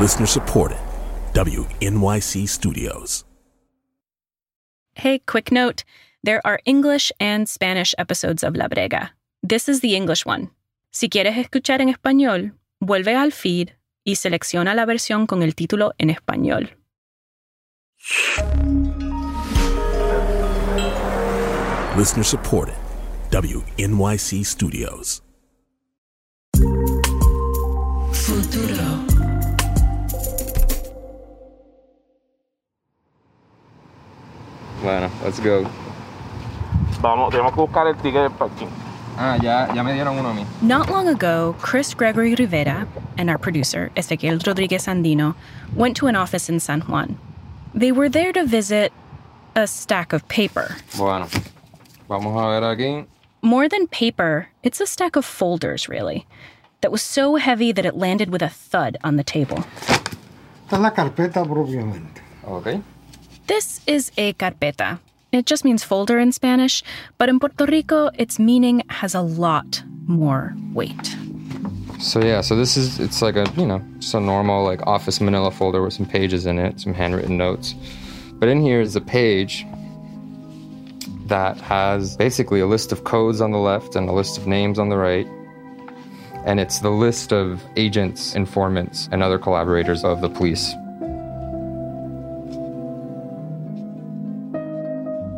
Listener supported. WNYC Studios. Hey, quick note there are English and Spanish episodes of La Brega. This is the English one. Si quieres escuchar en español, vuelve al feed y selecciona la versión con el título en español. Listener supported. WNYC Studios. Futuro. Bueno, let's go. Vamos, tenemos que buscar el ticket del parking. Ah, ya, ya me dieron uno a mí. Not long ago, Chris Gregory Rivera and our producer, Ezequiel Rodriguez Andino, went to an office in San Juan. They were there to visit a stack of paper. Bueno, vamos a ver aquí. More than paper, it's a stack of folders, really, that was so heavy that it landed with a thud on the table. Esta es la carpeta propiamente. Ok. This is a carpeta. It just means folder in Spanish, but in Puerto Rico, its meaning has a lot more weight. So yeah, so this is it's like a you know just a normal like office manila folder with some pages in it, some handwritten notes. But in here is a page that has basically a list of codes on the left and a list of names on the right. And it's the list of agents, informants, and other collaborators of the police.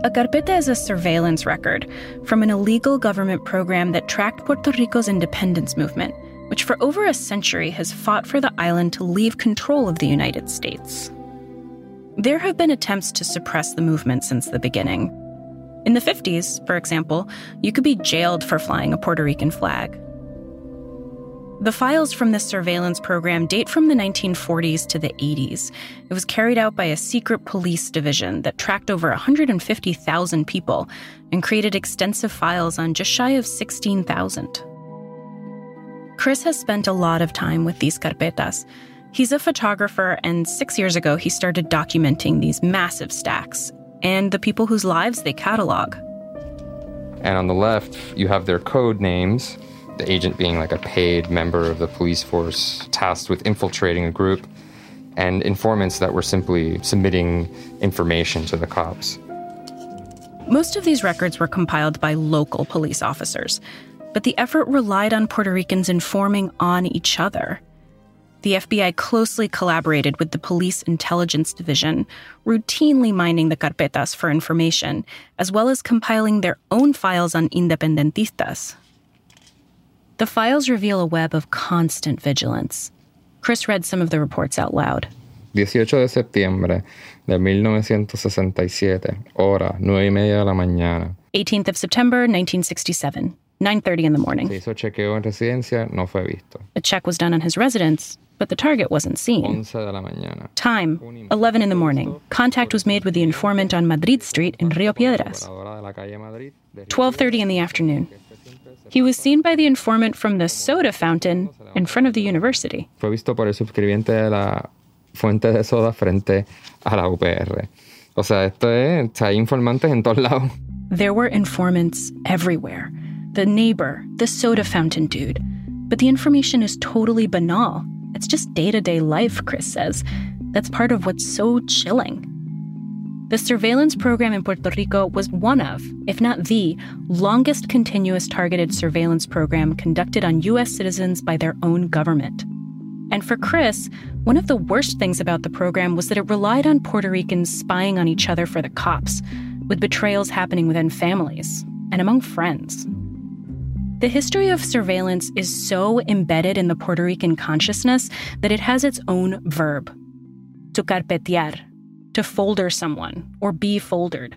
A carpeta is a surveillance record from an illegal government program that tracked Puerto Rico's independence movement, which for over a century has fought for the island to leave control of the United States. There have been attempts to suppress the movement since the beginning. In the 50s, for example, you could be jailed for flying a Puerto Rican flag. The files from this surveillance program date from the 1940s to the 80s. It was carried out by a secret police division that tracked over 150,000 people and created extensive files on just shy of 16,000. Chris has spent a lot of time with these carpetas. He's a photographer, and six years ago, he started documenting these massive stacks and the people whose lives they catalog. And on the left, you have their code names, the agent being like a paid member of the police force tasked with infiltrating a group, and informants that were simply submitting information to the cops. Most of these records were compiled by local police officers, but the effort relied on Puerto Ricans informing on each other. The FBI closely collaborated with the Police Intelligence Division, routinely mining the carpetas for information, as well as compiling their own files on independentistas. The files reveal a web of constant vigilance. Chris read some of the reports out loud. 18 de septiembre de 1967, hora 9 y media de la mañana. 18th of September, 1967, 9:30 in the morning. Se hizo chequeo en residencia, no fue visto. A check was done on his residence, but the target wasn't seen. 11 de la mañana. Time 11 in the morning. Contact was made with the informant on Madrid Street in Rio Piedras. Hora de la calle Madrid, de 12:30 in the afternoon. He was seen by the informant from the soda fountain in front of the university. Fue visto por el suscribiente de la fuente de soda frente a la UPR. O sea, esto es, hay informantes en todos lados. There were informants everywhere. The neighbor, the soda fountain dude. But the information is totally banal. It's just day to day life, Chris says. That's part of what's so chilling. The surveillance program in Puerto Rico was one of, if not the, longest continuous targeted surveillance program conducted on U.S. citizens by their own government. And for Chris, one of the worst things about the program was that it relied on Puerto Ricans spying on each other for the cops, with betrayals happening within families and among friends. The history of surveillance is so embedded in the Puerto Rican consciousness that it has its own verb to carpetear, to folder someone or be foldered.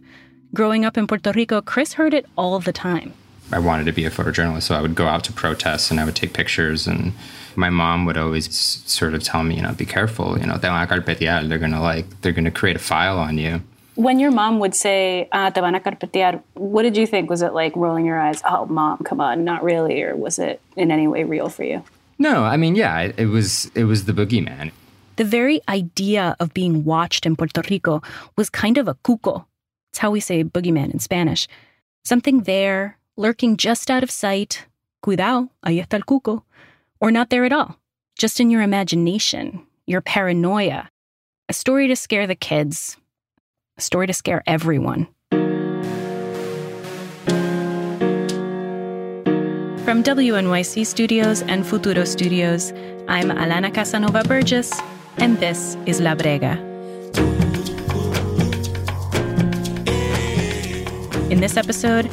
Growing up in Puerto Rico, Chris heard it all the time. I wanted to be a photojournalist, so I would go out to protests and I would take pictures. And my mom would always sort of tell me, you know, be careful. You know, te van a carpetear. They're gonna like, they're gonna create a file on you. When your mom would say, ah, te van a carpetear, what did you think? Was it like rolling your eyes, oh, mom, come on, not really? Or was it in any way real for you? No, I mean, yeah, it, it was it was the boogeyman. The very idea of being watched in Puerto Rico was kind of a cuco. It's how we say boogeyman in Spanish. Something there, lurking just out of sight. Cuidado, ahí está el cuco. Or not there at all, just in your imagination, your paranoia. A story to scare the kids, a story to scare everyone. From WNYC Studios and Futuro Studios, I'm Alana Casanova Burgess, and this is La Brega. In this episode,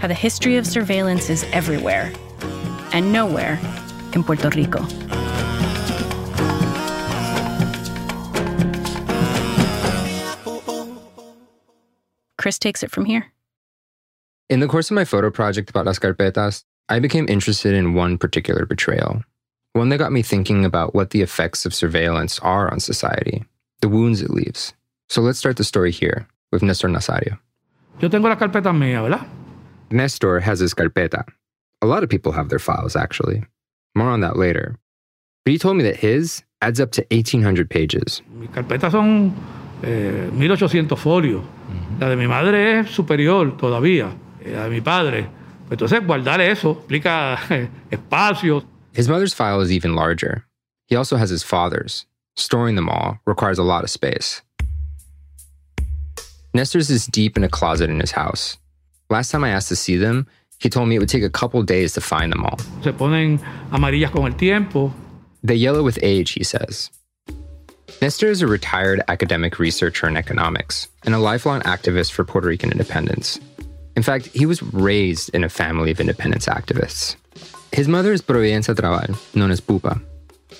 how the history of surveillance is everywhere and nowhere in Puerto Rico. Chris takes it from here. In the course of my photo project about Las Carpetas, I became interested in one particular betrayal, one that got me thinking about what the effects of surveillance are on society, the wounds it leaves. So let's start the story here with Nestor Nazario. Yo tengo las carpetas mías, ¿verdad? Nestor has his carpeta. A lot of people have their files, actually. More on that later. But he told me that his adds up to 1,800 pages. Mis carpetas son eh, 1800 folios. La de mi madre es superior todavía, eh, la de mi padre. Entonces, guardar eso implica eh, espacio. His mother's file is even larger. He also has his father's. Storing them all requires a lot of space. Nestor's is deep in a closet in his house. Last time I asked to see them, he told me it would take a couple days to find them all. Se ponen amarillas con el tiempo. They yellow with age, he says. Nestor is a retired academic researcher in economics and a lifelong activist for Puerto Rican independence. In fact, he was raised in a family of independence activists. His mother is Providencia Trabal, known as Pupa.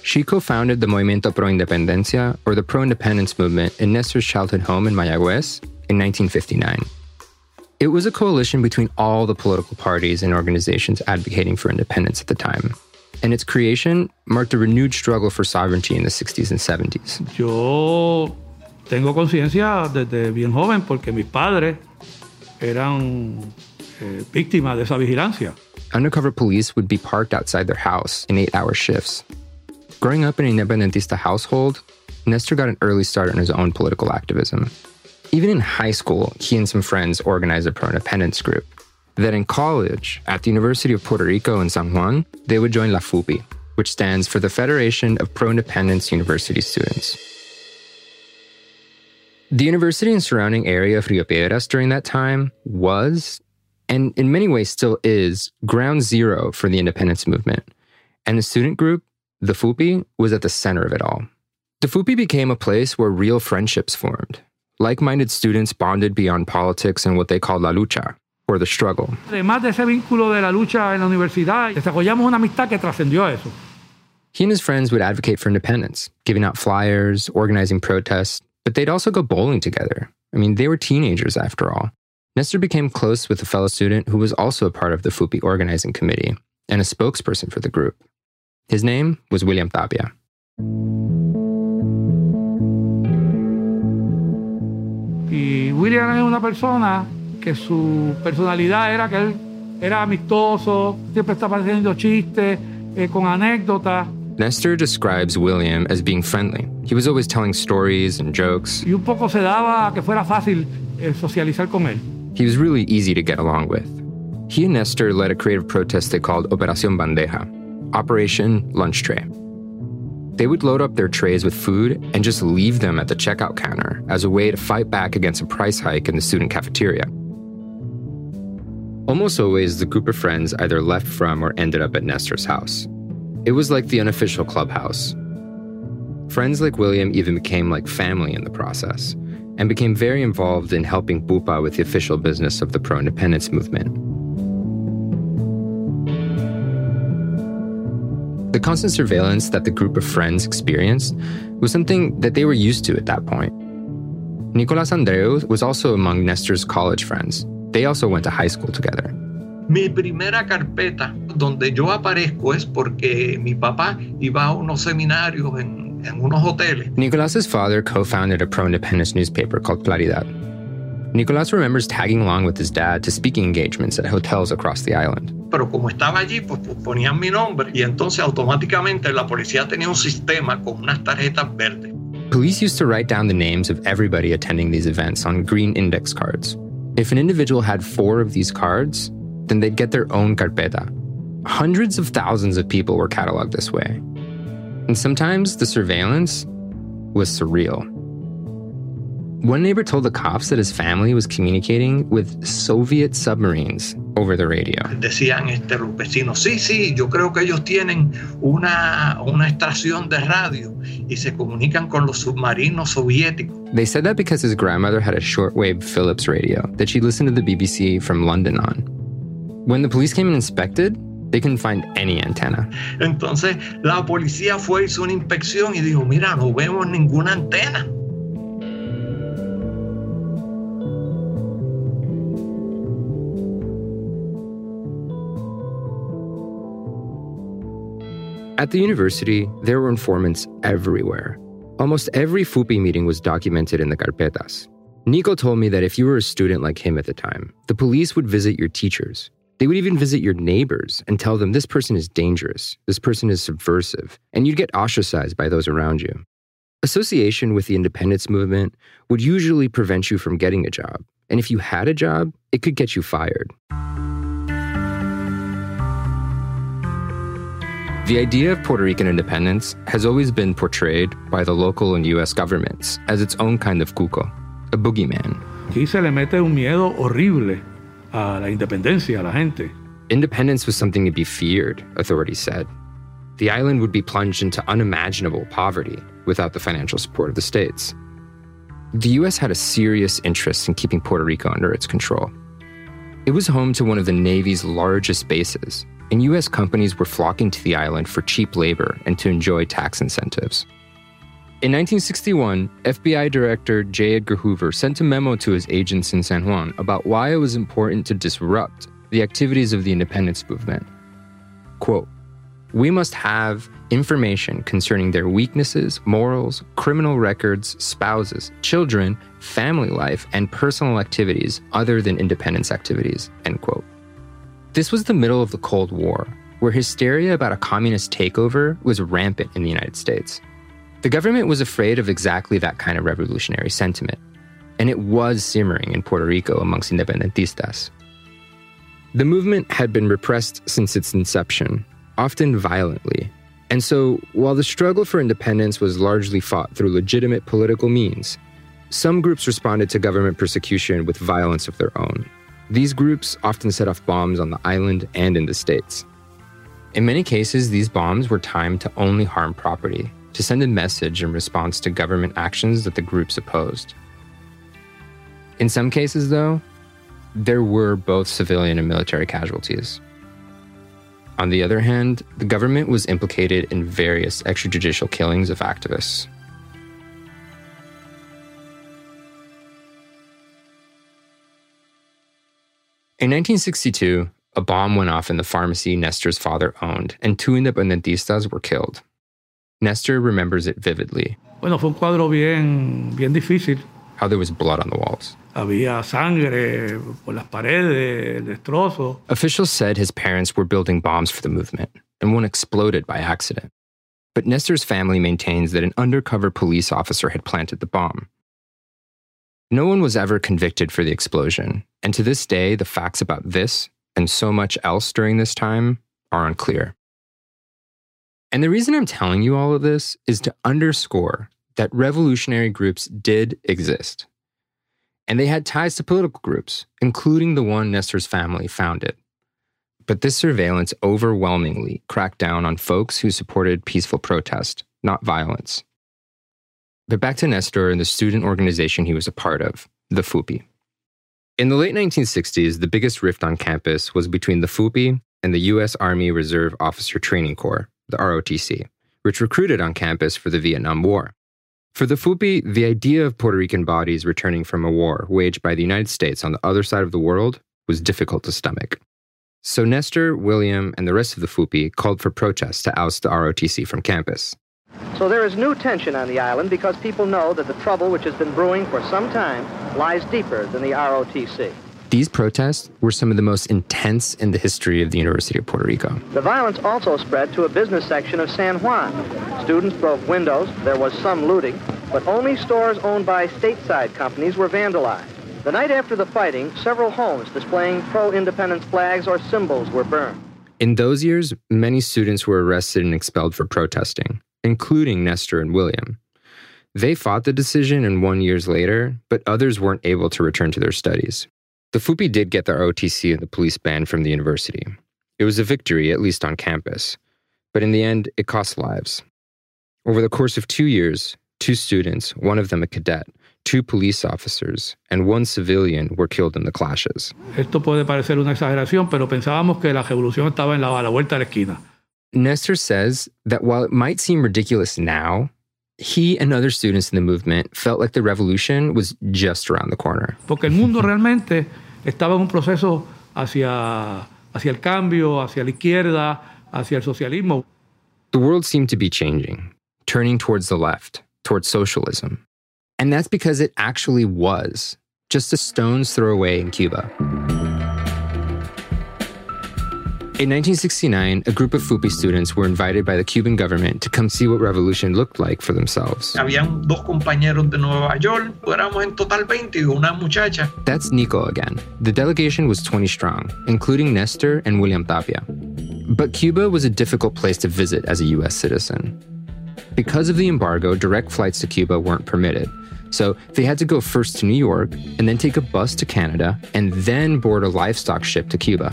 She co founded the Movimiento Pro Independencia, or the pro independence movement, in Nestor's childhood home in Mayagüez in 1959. It was a coalition between all the political parties and organizations advocating for independence at the time. And its creation marked a renewed struggle for sovereignty in the 60s and 70s. Yo tengo conciencia desde bien joven porque mis padres eran eh, víctimas de esa vigilancia. Undercover police would be parked outside their house in eight hour shifts. Growing up in an independentista household, Nestor got an early start on his own political activism. Even in high school, he and some friends organized a pro independence group. Then in college, at the University of Puerto Rico in San Juan, they would join La FUPI, which stands for the Federation of Pro Independence University Students. The university and surrounding area of Rio Piedras during that time was, and in many ways still is, ground zero for the independence movement. And the student group, the FUPI, was at the center of it all. The FUPI became a place where real friendships formed. Like minded students bonded beyond politics and what they called la lucha, or the struggle. Además de ese vínculo de la lucha en la universidad, desarrollamos una amistad que trascendió a eso. He and his friends would advocate for independence, giving out flyers, organizing protests, but they'd also go bowling together. I mean, they were teenagers after all. Nestor became close with a fellow student who was also a part of the FUPI organizing committee and a spokesperson for the group. His name was William Tapia. Y William es una persona que su personalidad era que él era amistoso, siempre estaba haciendo chistes, eh, con anécdotas. Nestor describes William as being friendly. He was always telling stories and jokes. Y un poco se daba que fuera fácil eh, socializar con él. He was really easy to get along with. He and Nestor led a creative protest they called Operación Bandeja, Operation Lunch Tray. They would load up their trays with food and just leave them at the checkout counter as a way to fight back against a price hike in the student cafeteria. Almost always, the group of friends either left from or ended up at Nestor's house. It was like the unofficial clubhouse. Friends like William even became like family in the process and became very involved in helping Pupa with the official business of the pro independence movement. The constant surveillance that the group of friends experienced was something that they were used to at that point. Nicolas Andreu was also among Nestor's college friends. They also went to high school together. Mi primera carpeta donde yo aparezco es porque mi papá iba a unos seminarios en, en unos hoteles. Nicolas's father co-founded a pro-independence newspaper called Claridad. Nicolas remembers tagging along with his dad to speaking engagements at hotels across the island. Pero como estaba allí, pues, pues ponían mi nombre y entonces automáticamente la policía tenía un sistema con unas tarjetas verdes. Police used to write down the names of everybody attending these events on green index cards. If an individual had four of these cards, then they'd get their own carpeta. Hundreds of thousands of people were cataloged this way. And sometimes the surveillance was surreal. One neighbor told the cops that his family was communicating with Soviet submarines over the radio. Decían este, los vecinos, sí, sí, yo creo que ellos tienen una, una estación de radio y se comunican con los submarinos soviéticos. They said that because his grandmother had a shortwave Philips radio that she listened to the BBC from London on. When the police came and inspected, they couldn't find any antenna. Entonces la policía fue, hizo una inspección y dijo, mira, no vemos ninguna antena. At the university, there were informants everywhere. Almost every FUPI meeting was documented in the carpetas. Nico told me that if you were a student like him at the time, the police would visit your teachers. They would even visit your neighbors and tell them this person is dangerous, this person is subversive, and you'd get ostracized by those around you. Association with the independence movement would usually prevent you from getting a job, and if you had a job, it could get you fired. The idea of Puerto Rican independence has always been portrayed by the local and US governments as its own kind of cuco, a boogeyman. Aquí se le mete un miedo horrible a la independencia, a la gente. Independence was something to be feared, authorities said. The island would be plunged into unimaginable poverty without the financial support of the states. The US had a serious interest in keeping Puerto Rico under its control. It was home to one of the Navy's largest bases, and US companies were flocking to the island for cheap labor and to enjoy tax incentives. In 1961, FBI Director J. Edgar Hoover sent a memo to his agents in San Juan about why it was important to disrupt the activities of the independence movement. Quote, we must have information concerning their weaknesses, morals, criminal records, spouses, children, family life, and personal activities other than independence activities. End quote. This was the middle of the Cold War, where hysteria about a communist takeover was rampant in the United States. The government was afraid of exactly that kind of revolutionary sentiment, and it was simmering in Puerto Rico amongst independentistas. The movement had been repressed since its inception, often violently. And so, while the struggle for independence was largely fought through legitimate political means, some groups responded to government persecution with violence of their own. These groups often set off bombs on the island and in the States. In many cases, these bombs were timed to only harm property, to send a message in response to government actions that the groups opposed. In some cases, though, there were both civilian and military casualties. On the other hand, the government was implicated in various extrajudicial killings of activists. In 1962, a bomb went off in the pharmacy Nestor's father owned, and two independentistas were killed. Nestor remembers it vividly. Bueno, fue un cuadro bien, bien difícil. How there was blood on the walls. Había sangre por las paredes, destrozos. Officials said his parents were building bombs for the movement, and one exploded by accident. But Nestor's family maintains that an undercover police officer had planted the bomb. No one was ever convicted for the explosion, and to this day, the facts about this and so much else during this time are unclear. And the reason I'm telling you all of this is to underscore that revolutionary groups did exist. And they had ties to political groups, including the one Nestor's family founded. But this surveillance overwhelmingly cracked down on folks who supported peaceful protest, not violence. But back to Nestor and the student organization he was a part of, the FUPI. In the late 1960s, the biggest rift on campus was between the FUPI and the U.S. Army Reserve Officer Training Corps, the ROTC, which recruited on campus for the Vietnam War. For the FUPI, the idea of Puerto Rican bodies returning from a war waged by the United States on the other side of the world was difficult to stomach. So Nestor, William, and the rest of the FUPI called for protests to oust the ROTC from campus. So there is new tension on the island because people know that the trouble which has been brewing for some time lies deeper than the ROTC. These protests were some of the most intense in the history of the University of Puerto Rico. The violence also spread to a business section of San Juan. Students broke windows, there was some looting, but only stores owned by stateside companies were vandalized. The night after the fighting, several homes displaying pro-independence flags or symbols were burned. In those years, many students were arrested and expelled for protesting, including Nestor and William. They fought the decision and won years later, but others weren't able to return to their studies. The FUPI did get the ROTC and the police ban from the university. It was a victory, at least on campus. But in the end, it cost lives. Over the course of two years, two students, one of them a cadet, two police officers, and one civilian were killed in the clashes. Esto puede parecer una exageración, pero pensábamos que la revolución estaba en la, a la vuelta de la esquina. Nestor says that while it might seem ridiculous now, he and other students in the movement felt like the revolution was just around the corner. Porque el mundo realmente estaba en un proceso hacia, hacia el cambio, hacia la izquierda, hacia el socialismo. The world seemed to be changing, turning towards the left, towards socialism. And that's because it actually was, just a stone's throw away in Cuba. In 1969, a group of FUPI students were invited by the Cuban government to come see what revolution looked like for themselves. Habían dos compañeros de Nueva York, éramos en total 20 y una muchacha. That's Nico again. The delegation was 20 strong, including Nestor and William Tapia. But Cuba was a difficult place to visit as a US citizen. Because of the embargo, direct flights to Cuba weren't permitted. So they had to go first to New York and then take a bus to Canada and then board a livestock ship to Cuba.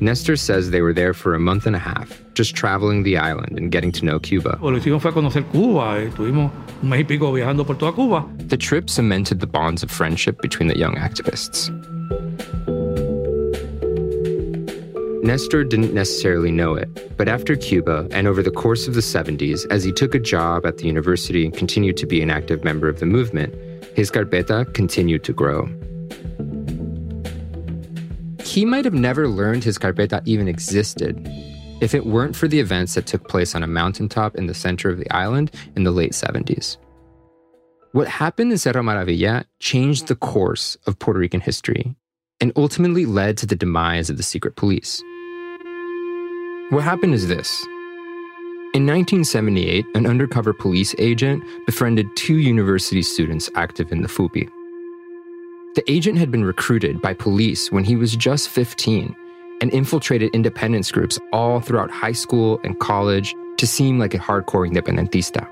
Nestor says they were there for a month and a half, just traveling the island and getting to know Cuba. Lo que hicimos fue conocer Cuba. Eh, estuvimos un mes y pico viajando por toda Cuba. The trip cemented the bonds of friendship between the young activists. Nestor didn't necessarily know it, but after Cuba and over the course of the 70s, as he took a job at the university and continued to be an active member of the movement, his carpeta continued to grow. He might have never learned his carpeta even existed if it weren't for the events that took place on a mountaintop in the center of the island in the late 70s. What happened in Cerro Maravilla changed the course of Puerto Rican history and ultimately led to the demise of the secret police. What happened is this. In 1978, an undercover police agent befriended two university students active in the FUPI. The agent had been recruited by police when he was just 15 and infiltrated independence groups all throughout high school and college to seem like a hardcore independentista.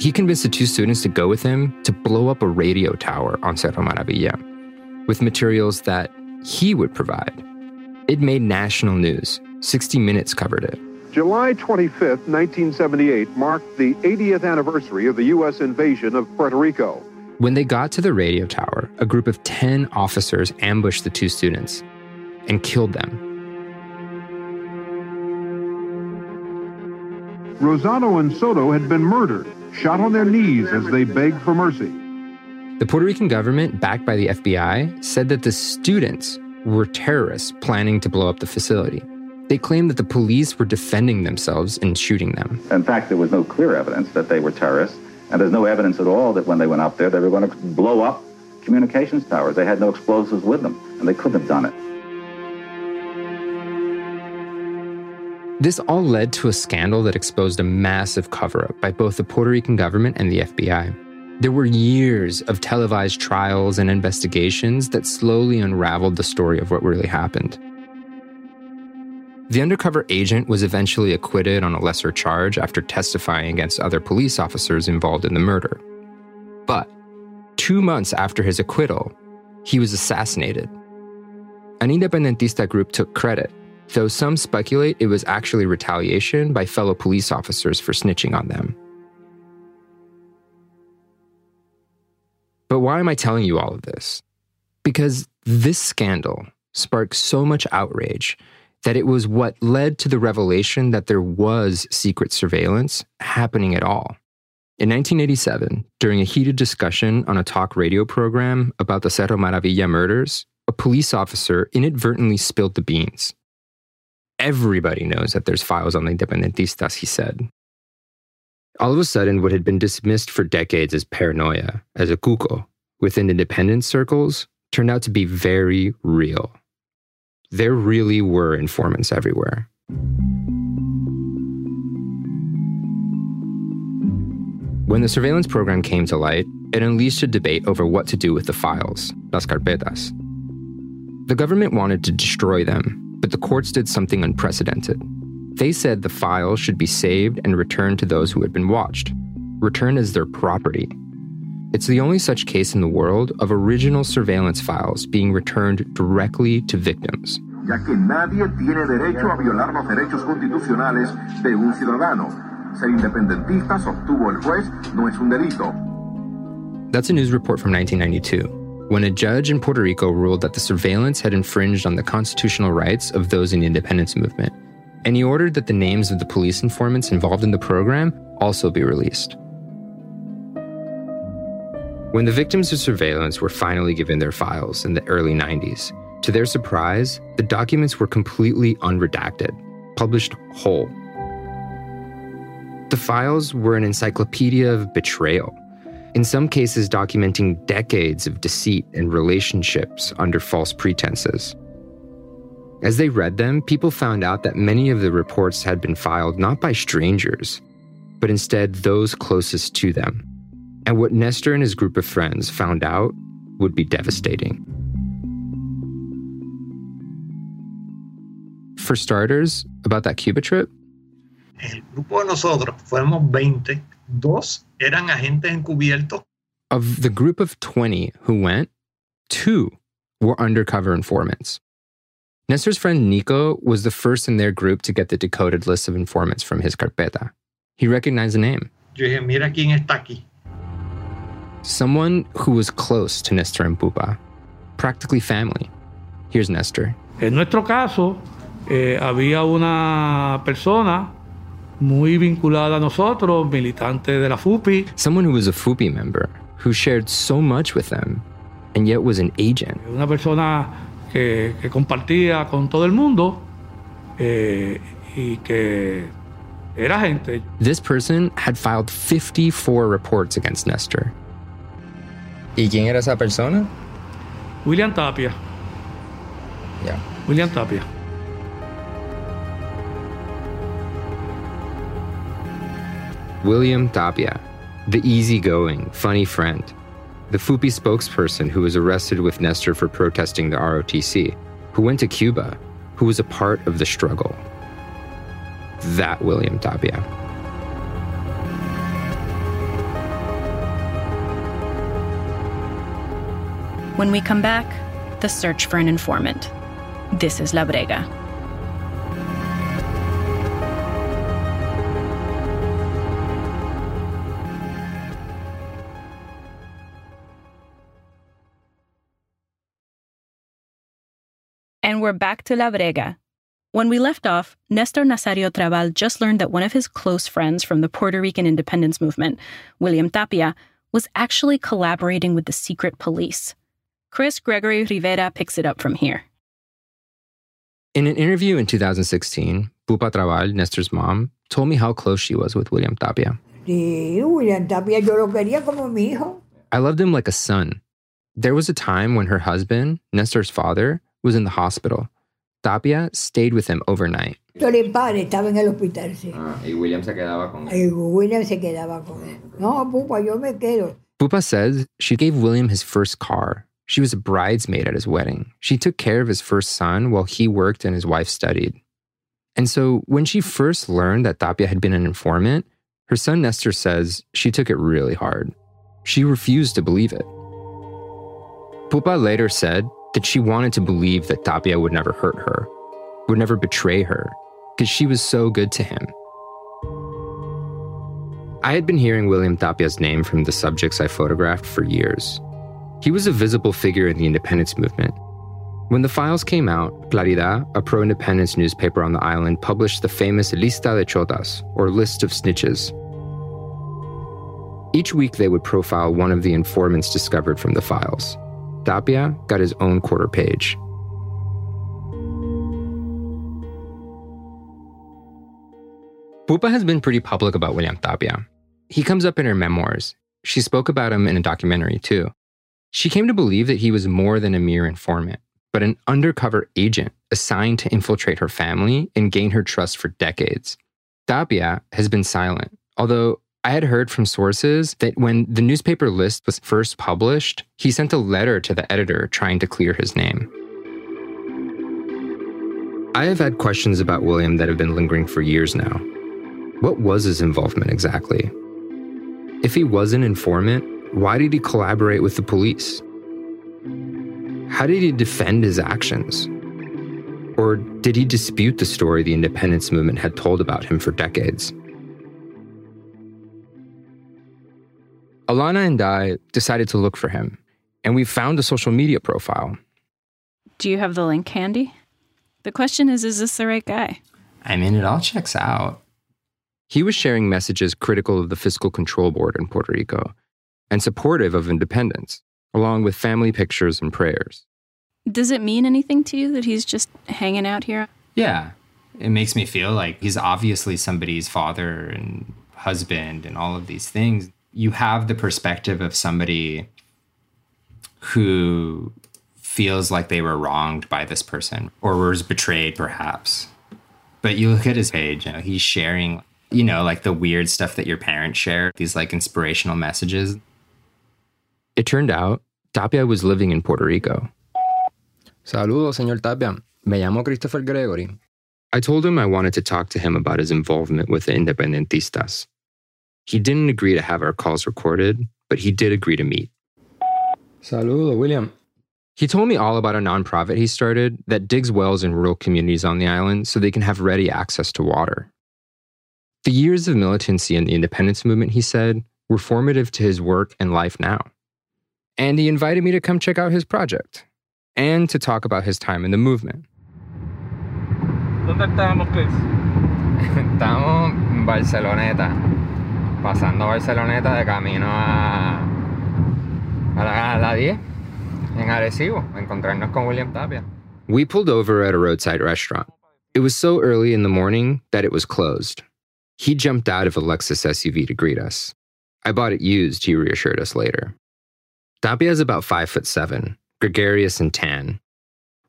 He convinced the two students to go with him to blow up a radio tower on Cerro Maravilla with materials that he would provide. It made national news. 60 Minutes covered it. July 25th, 1978 marked the 80th anniversary of the U.S. invasion of Puerto Rico. When they got to the radio tower, a group of 10 officers ambushed the two students and killed them. Rosado and Soto had been murdered, shot on their knees as they begged for mercy. The Puerto Rican government, backed by the FBI, said that the students were terrorists planning to blow up the facility. They claimed that the police were defending themselves and shooting them. In fact, there was no clear evidence that they were terrorists, and there's no evidence at all that when they went up there, they were going to blow up communications towers. They had no explosives with them, and they couldn't have done it. This all led to a scandal that exposed a massive cover up by both the Puerto Rican government and the FBI. There were years of televised trials and investigations that slowly unraveled the story of what really happened. The undercover agent was eventually acquitted on a lesser charge after testifying against other police officers involved in the murder. But two months after his acquittal, he was assassinated. An independentista group took credit, though some speculate it was actually retaliation by fellow police officers for snitching on them. But why am I telling you all of this? Because this scandal sparked so much outrage that it was what led to the revelation that there was secret surveillance happening at all. In 1987, during a heated discussion on a talk radio program about the Cerro Maravilla murders, a police officer inadvertently spilled the beans. Everybody knows that there's files on the independentistas, he said. All of a sudden, what had been dismissed for decades as paranoia, as a cuco, within independent circles, turned out to be very real. There really were informants everywhere. When the surveillance program came to light, it unleashed a debate over what to do with the files, las carpetas. The government wanted to destroy them, but the courts did something unprecedented. They said the files should be saved and returned to those who had been watched, returned as their property. It's the only such case in the world of original surveillance files being returned directly to victims. ya que nadie tiene derecho a violar los derechos constitucionales de un ciudadano. Ser independentista, sostuvo el juez, no es un delito. That's a news report from 1992, when a judge in Puerto Rico ruled that the surveillance had infringed on the constitutional rights of those in the independence movement. And he ordered that the names of the police informants involved in the program also be released. When the victims of surveillance were finally given their files in the early 90s, to their surprise, the documents were completely unredacted, published whole. The files were an encyclopedia of betrayal, in some cases, documenting decades of deceit and relationships under false pretenses. As they read them, people found out that many of the reports had been filed not by strangers, but instead those closest to them. And what Nestor and his group of friends found out would be devastating. For starters, about that Cuba trip, El grupo de nosotros fuimos 20, dos eran agentes encubiertos. of the group of 20 who went, two were undercover informants. Nestor's friend Nico was the first in their group to get the decoded list of informants from his carpeta. He recognized the name. Yo dije, mira quién está aquí. Someone who was close to Nestor and Pupa, practically family. Here's Nestor. En nuestro caso, eh, había una persona muy vinculada a nosotros, militante de la FUPI, Someone who was a FUPI member, who shared so much with them, and yet was an agent. una persona que, que compartía con todo el mundo eh, y que era gente. This person had filed 54 reports against Nestor. ¿Y quién era esa persona? William Tapia. Yeah. William Tapia. William Tapia, the easygoing, funny friend, the FUPI spokesperson who was arrested with Nestor for protesting the ROTC, who went to Cuba, who was a part of the struggle. That William Tapia. When we come back, the search for an informant. This is La Brega. And we're back to La Brega. When we left off, Nestor Nazario Trabal just learned that one of his close friends from the Puerto Rican independence movement, William Tapia, was actually collaborating with the secret police. Chris Gregory Rivera picks it up from here. In an interview in 2016, Pupa Trabal, Nestor's mom, told me how close she was with William Tapia. Sí, William Tapia, yo lo quería como mi hijo. I loved him like a son. There was a time when her husband, Nestor's father, was in the hospital. Tapia stayed with him overnight. Héctor el padre estaba en el hospital, sí. Ah, y William se quedaba con Y William se quedaba con él. No, pupa, yo me quedo. Pupa says she gave William his first car. She was a bridesmaid at his wedding. She took care of his first son while he worked and his wife studied. And so when she first learned that Tapia had been an informant, her son Nestor says she took it really hard. She refused to believe it. Pupa later said that she wanted to believe that Tapia would never hurt her, would never betray her, because she was so good to him. I had been hearing William Tapia's name from the subjects I photographed for years. He was a visible figure in the independence movement. When the files came out, Claridad, a pro independence newspaper on the island, published the famous Lista de Chotas, or List of Snitches. Each week, they would profile one of the informants discovered from the files. Tapia got his own quarter page. Pupa has been pretty public about William Tapia. He comes up in her memoirs. She spoke about him in a documentary, too. She came to believe that he was more than a mere informant, but an undercover agent assigned to infiltrate her family and gain her trust for decades. Tapia has been silent, although I had heard from sources that when the newspaper list was first published, he sent a letter to the editor trying to clear his name. I have had questions about William that have been lingering for years now. What was his involvement exactly? If he was an informant, why did he collaborate with the police? How did he defend his actions? Or did he dispute the story the independence movement had told about him for decades? Alana and I decided to look for him, and we found a social media profile. Do you have the link handy? The question is is this the right guy? I mean, it all checks out. He was sharing messages critical of the fiscal control board in Puerto Rico and supportive of independence, along with family pictures and prayers. Does it mean anything to you that he's just hanging out here? Yeah. It makes me feel like he's obviously somebody's father and husband and all of these things. You have the perspective of somebody who feels like they were wronged by this person or was betrayed, perhaps. But you look at his page, you know, he's sharing, you know, like the weird stuff that your parents share, these like inspirational messages. It turned out Tapia was living in Puerto Rico. Saludos, señor Tapia. Me llamo Christopher Gregory. I told him I wanted to talk to him about his involvement with the Independentistas. He didn't agree to have our calls recorded, but he did agree to meet. Saludo, William. He told me all about a nonprofit he started that digs wells in rural communities on the island so they can have ready access to water. The years of militancy in the independence movement, he said, were formative to his work and life now. And he invited me to come check out his project and to talk about his time in the movement. ¿Dónde estábamos, Chris? Estamos en Barceloneta, pasando Barceloneta de camino a, a la, a la 10, en Arecibo, encontrarnos con William Tapia. We pulled over at a roadside restaurant. It was so early in the morning that it was closed. He jumped out of a Lexus SUV to greet us. I bought it used, he reassured us later. Tapia is about five foot seven, gregarious and tan.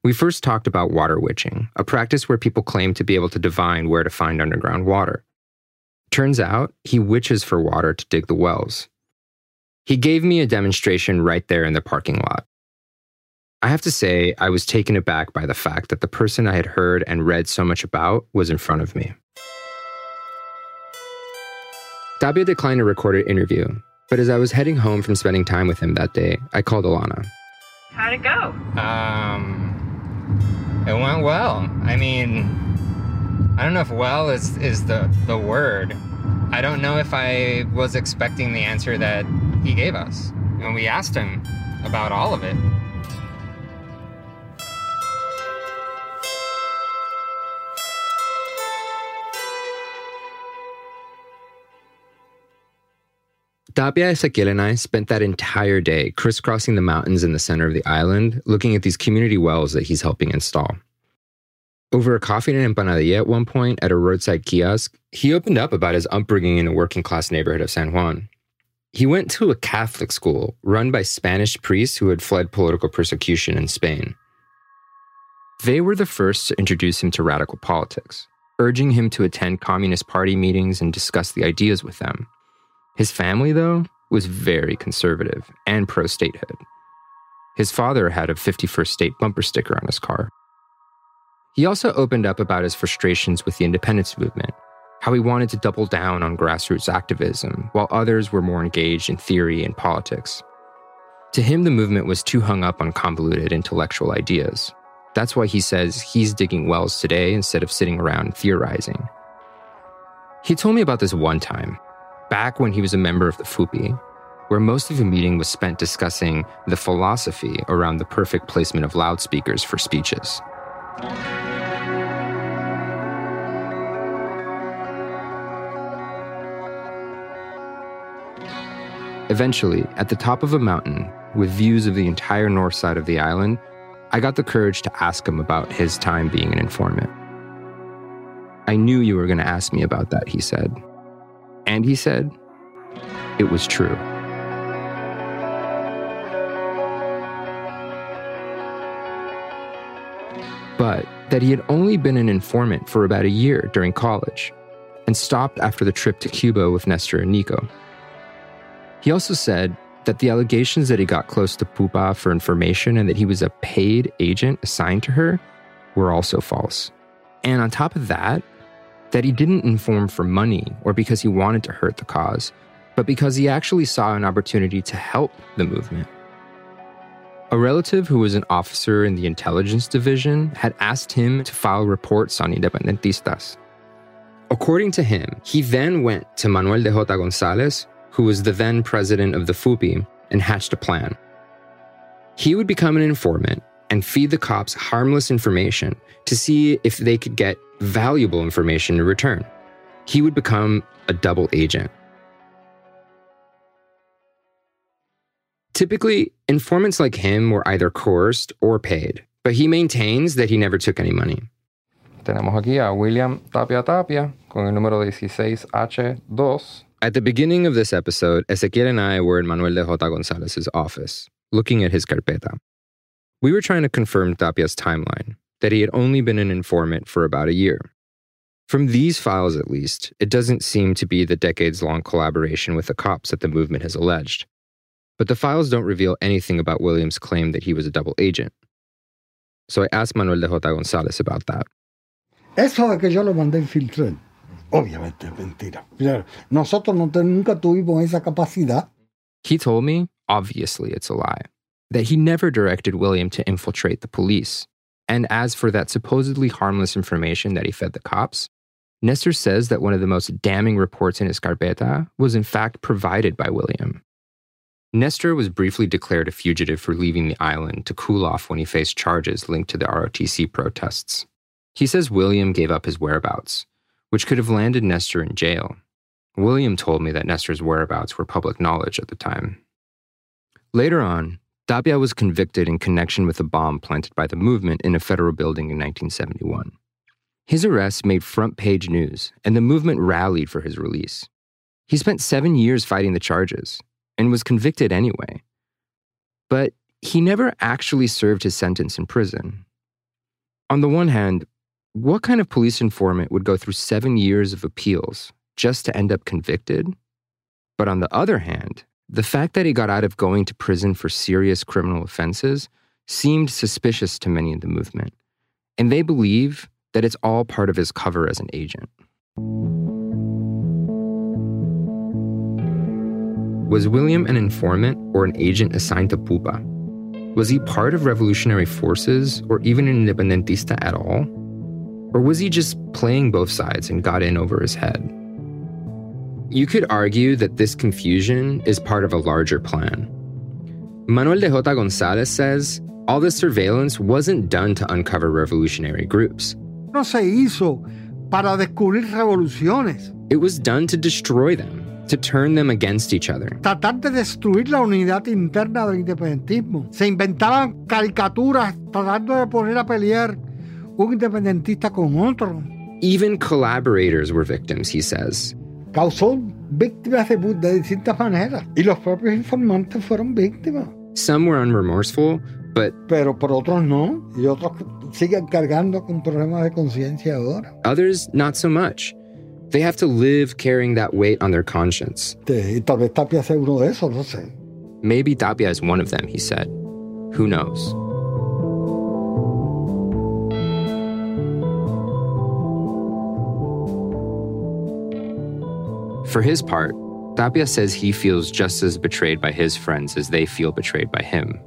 We first talked about water witching, a practice where people claim to be able to divine where to find underground water. Turns out he witches for water to dig the wells. He gave me a demonstration right there in the parking lot. I have to say, I was taken aback by the fact that the person I had heard and read so much about was in front of me. Tapia declined a recorded interview, but as I was heading home from spending time with him that day, I called Alana. How'd it go? Um, it went well. I mean, I don't know if well is is the the word. I don't know if I was expecting the answer that he gave us. And we asked him about all of it. Tapia Ezequiel and I spent that entire day crisscrossing the mountains in the center of the island, looking at these community wells that he's helping install. Over a coffee and empanadilla at one point at a roadside kiosk, he opened up about his upbringing in a working class neighborhood of San Juan. He went to a Catholic school run by Spanish priests who had fled political persecution in Spain. They were the first to introduce him to radical politics, urging him to attend Communist Party meetings and discuss the ideas with them. His family, though, was very conservative and pro statehood. His father had a 51st state bumper sticker on his car. He also opened up about his frustrations with the independence movement, how he wanted to double down on grassroots activism, while others were more engaged in theory and politics. To him, the movement was too hung up on convoluted intellectual ideas. That's why he says he's digging wells today instead of sitting around theorizing. He told me about this one time back when he was a member of the FUPI, where most of the meeting was spent discussing the philosophy around the perfect placement of loudspeakers for speeches. Eventually, at the top of a mountain, with views of the entire north side of the island, I got the courage to ask him about his time being an informant. I knew you were going to ask me about that, he said. And he said, it was true. But that he had only been an informant for about a year during college and stopped after the trip to Cuba with Nestor and Nico. He also said that the allegations that he got close to Pupa for information and that he was a paid agent assigned to her were also false. And on top of that, that he didn't inform for money or because he wanted to hurt the cause, but because he actually saw an opportunity to help the movement. A relative who was an officer in the intelligence division had asked him to file reports on independentistas. According to him, he then went to Manuel de Jota Gonzalez, who was the then president of the FUPI, and hatched a plan. He would become an informant and feed the cops harmless information to see if they could get valuable information in return. He would become a double agent. Typically, informants like him were either coerced or paid, but he maintains that he never took any money. Tenemos aquí a William Tapia Tapia con el número 16H2. At the beginning of this episode, Ezequiel and I were in Manuel de Jota Gonzalez's office, looking at his carpeta. We were trying to confirm Tapia's timeline, that he had only been an informant for about a year. From these files, at least, it doesn't seem to be the decades long collaboration with the cops that the movement has alleged. But the files don't reveal anything about William's claim that he was a double agent. So I asked Manuel de Jota Gonzalez about that. Eso de que yo lo mandé infiltrar, obviamente es mentira. Nosotros no, nunca tuvimos esa capacidad. He told me, obviously it's a lie, that he never directed William to infiltrate the police. And as for that supposedly harmless information that he fed the cops, Nestor says that one of the most damning reports in his carpeta was in fact provided by William. Nestor was briefly declared a fugitive for leaving the island to cool off when he faced charges linked to the ROTC protests. He says William gave up his whereabouts, which could have landed Nestor in jail. William told me that Nestor's whereabouts were public knowledge at the time. Later on, Tapia was convicted in connection with a bomb planted by the movement in a federal building in 1971. His arrest made front page news, and the movement rallied for his release. He spent seven years fighting the charges, and was convicted anyway. But he never actually served his sentence in prison. On the one hand, what kind of police informant would go through seven years of appeals just to end up convicted? But on the other hand, the fact that he got out of going to prison for serious criminal offenses seemed suspicious to many in the movement, and they believe that it's all part of his cover as an agent. Was William an informant or an agent assigned to Pupa? Was he part of revolutionary forces or even an independentista at all? Or was he just playing both sides and got in over his head? You could argue that this confusion is part of a larger plan. Manuel de Jota Gonzalez says all this surveillance wasn't done to uncover revolutionary groups. No se hizo para descubrir revoluciones. It was done to destroy them to turn them against each other. Tratar de destruir la unidad interna del independentismo. Se inventaban caricaturas tratando de poner a pelear un independentista con otro. Even collaborators were victims, he says. Causó víctimas de, de distintas maneras. Y los propios informantes fueron víctimas. Some were unremorseful, but. Pero por otros no. Y otros siguen cargando con problemas de conciencia ahora. Others, not so much. They have to live carrying that weight on their conscience. Y tal vez Tapia sea uno de esos, no sé. Maybe Tapia is one of them, he said. Who knows? For his part, Tapia says he feels just as betrayed by his friends as they feel betrayed by him.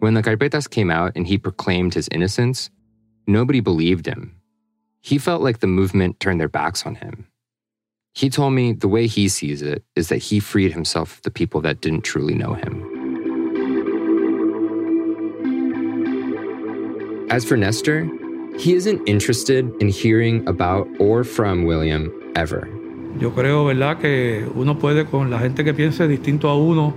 When the carpetas came out and he proclaimed his innocence, nobody believed him he felt like the movement turned their backs on him. He told me the way he sees it is that he freed himself of the people that didn't truly know him. As for Nestor, he isn't interested in hearing about or from William ever. Yo creo, ¿verdad?, que uno puede con la gente que piense distinto a uno,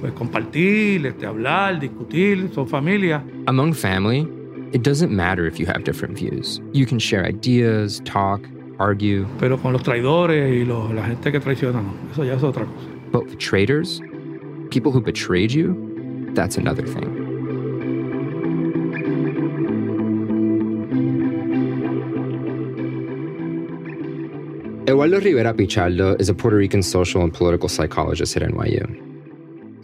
pues compartir, este, hablar, discutir, son familia. Among family, it doesn't matter if you have different views. You can share ideas, talk, argue. Pero con los traidores y los, la gente que traiciona, no. Eso ya es otra cosa. But with traitors, people who betrayed you, that's another thing. Eduardo Rivera Pichardo is a Puerto Rican social and political psychologist at NYU.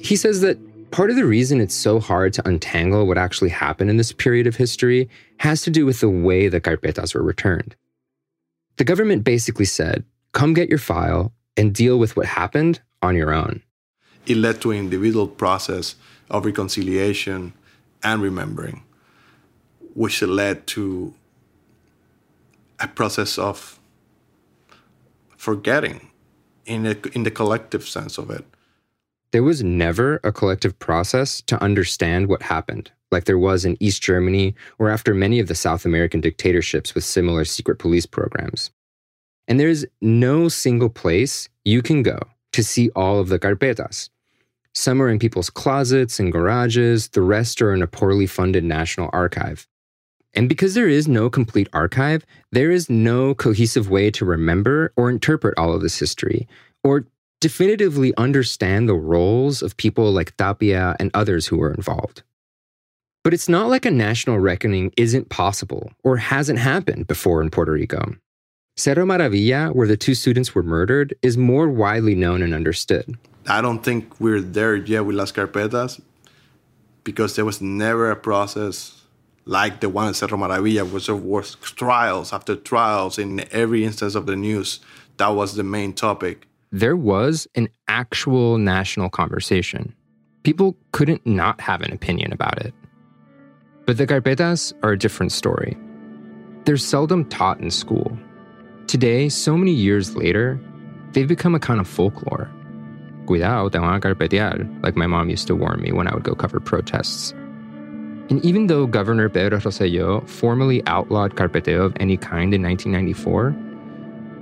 He says that Part of the reason it's so hard to untangle what actually happened in this period of history has to do with the way the carpetas were returned. The government basically said, come get your file and deal with what happened on your own. It led to an individual process of reconciliation and remembering, which led to a process of forgetting in, a, in the collective sense of it. There was never a collective process to understand what happened, like there was in East Germany or after many of the South American dictatorships with similar secret police programs. And there's no single place you can go to see all of the carpetas. Some are in people's closets and garages, the rest are in a poorly funded national archive. And because there is no complete archive, there is no cohesive way to remember or interpret all of this history, or definitively understand the roles of people like Tapia and others who were involved. But it's not like a national reckoning isn't possible or hasn't happened before in Puerto Rico. Cerro Maravilla, where the two students were murdered, is more widely known and understood. I don't think we're there yet with Las Carpetas because there was never a process like the one in Cerro Maravilla, which was trials after trials in every instance of the news. That was the main topic. There was an actual national conversation. People couldn't not have an opinion about it. But the carpetas are a different story. They're seldom taught in school. Today, so many years later, they've become a kind of folklore. Cuidado, te van a carpetear, like my mom used to warn me when I would go cover protests. And even though Governor Pedro Rosselló formally outlawed carpeteo of any kind in 1994,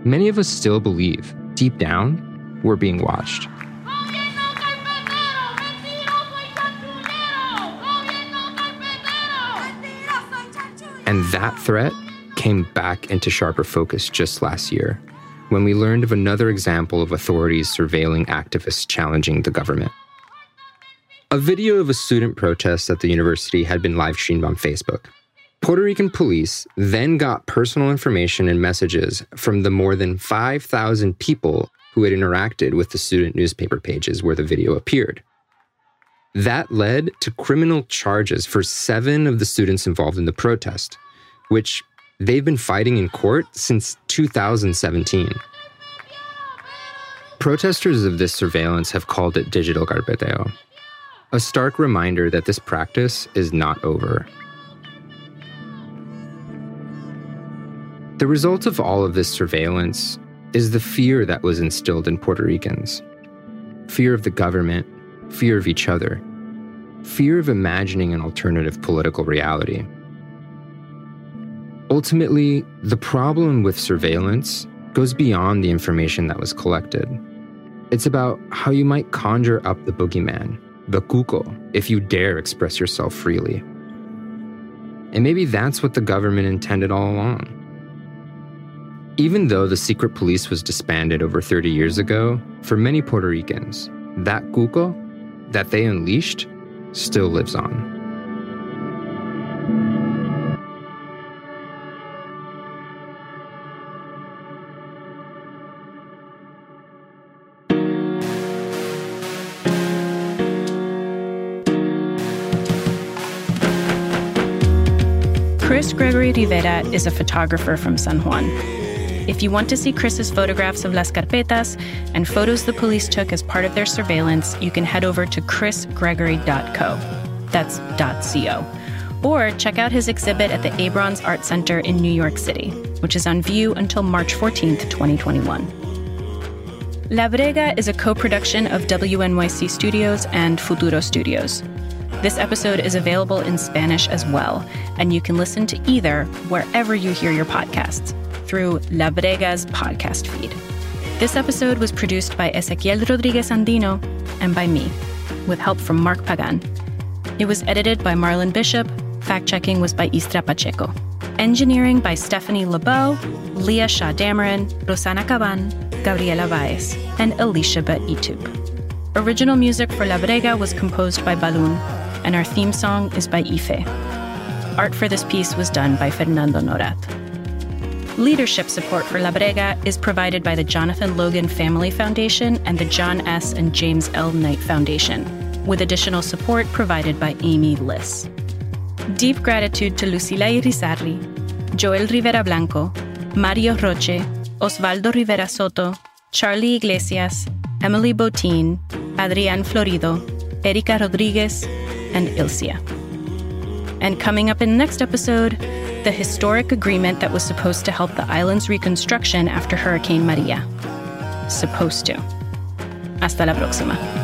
many of us still believe, deep down, we're being watched. And that threat came back into sharper focus just last year when we learned of another example of authorities surveilling activists challenging the government. A video of a student protest at the university had been live streamed on Facebook. Puerto Rican police then got personal information and messages from the more than 5,000 people who had interacted with the student newspaper pages where the video appeared. That led to criminal charges for seven of the students involved in the protest, which they've been fighting in court since 2017. Protesters of this surveillance have called it digital carpeteo, a stark reminder that this practice is not over. The result of all of this surveillance is the fear that was instilled in Puerto Ricans fear of the government, fear of each other, fear of imagining an alternative political reality. Ultimately, the problem with surveillance goes beyond the information that was collected. It's about how you might conjure up the boogeyman, the cuco, if you dare express yourself freely. And maybe that's what the government intended all along. Even though the secret police was disbanded over 30 years ago, for many Puerto Ricans, that cuco that they unleashed still lives on. Rivera is a photographer from San Juan. If you want to see Chris's photographs of Las Carpetas and photos the police took as part of their surveillance, you can head over to chrisgregory.co. That's .co. Or check out his exhibit at the Abrons Art Center in New York City, which is on view until March 14th, 2021. La Brega is a co production of WNYC Studios and Futuro Studios. This episode is available in Spanish as well, and you can listen to either wherever you hear your podcasts through La Brega's podcast feed. This episode was produced by Ezequiel Rodriguez Andino and by me, with help from Mark Pagan. It was edited by Marlon Bishop. Fact checking was by Istra Pacheco. Engineering by Stephanie Lebow, Leah Shaw Dameron, Rosana Caban, Gabriela Baez, and Alicia Itub. Original music for La Brega was composed by Balún, and our theme song is by iLe. Art for this piece was done by Fernando Norat. Leadership support for La Brega is provided by the Jonathan Logan Family Foundation and the John S. and James L. Knight Foundation, with additional support provided by Amy Liss. Deep gratitude to Lucila Irizarry, Joel Rivera Blanco, Mario Roche, Osvaldo Rivera Soto, Charlie Iglesias, Emily Botín, Adrián Florido, Erika Rodriguez, and Ilcia. And coming up in the next episode, the historic agreement that was supposed to help the island's reconstruction after Hurricane Maria. Supposed to. Hasta la próxima.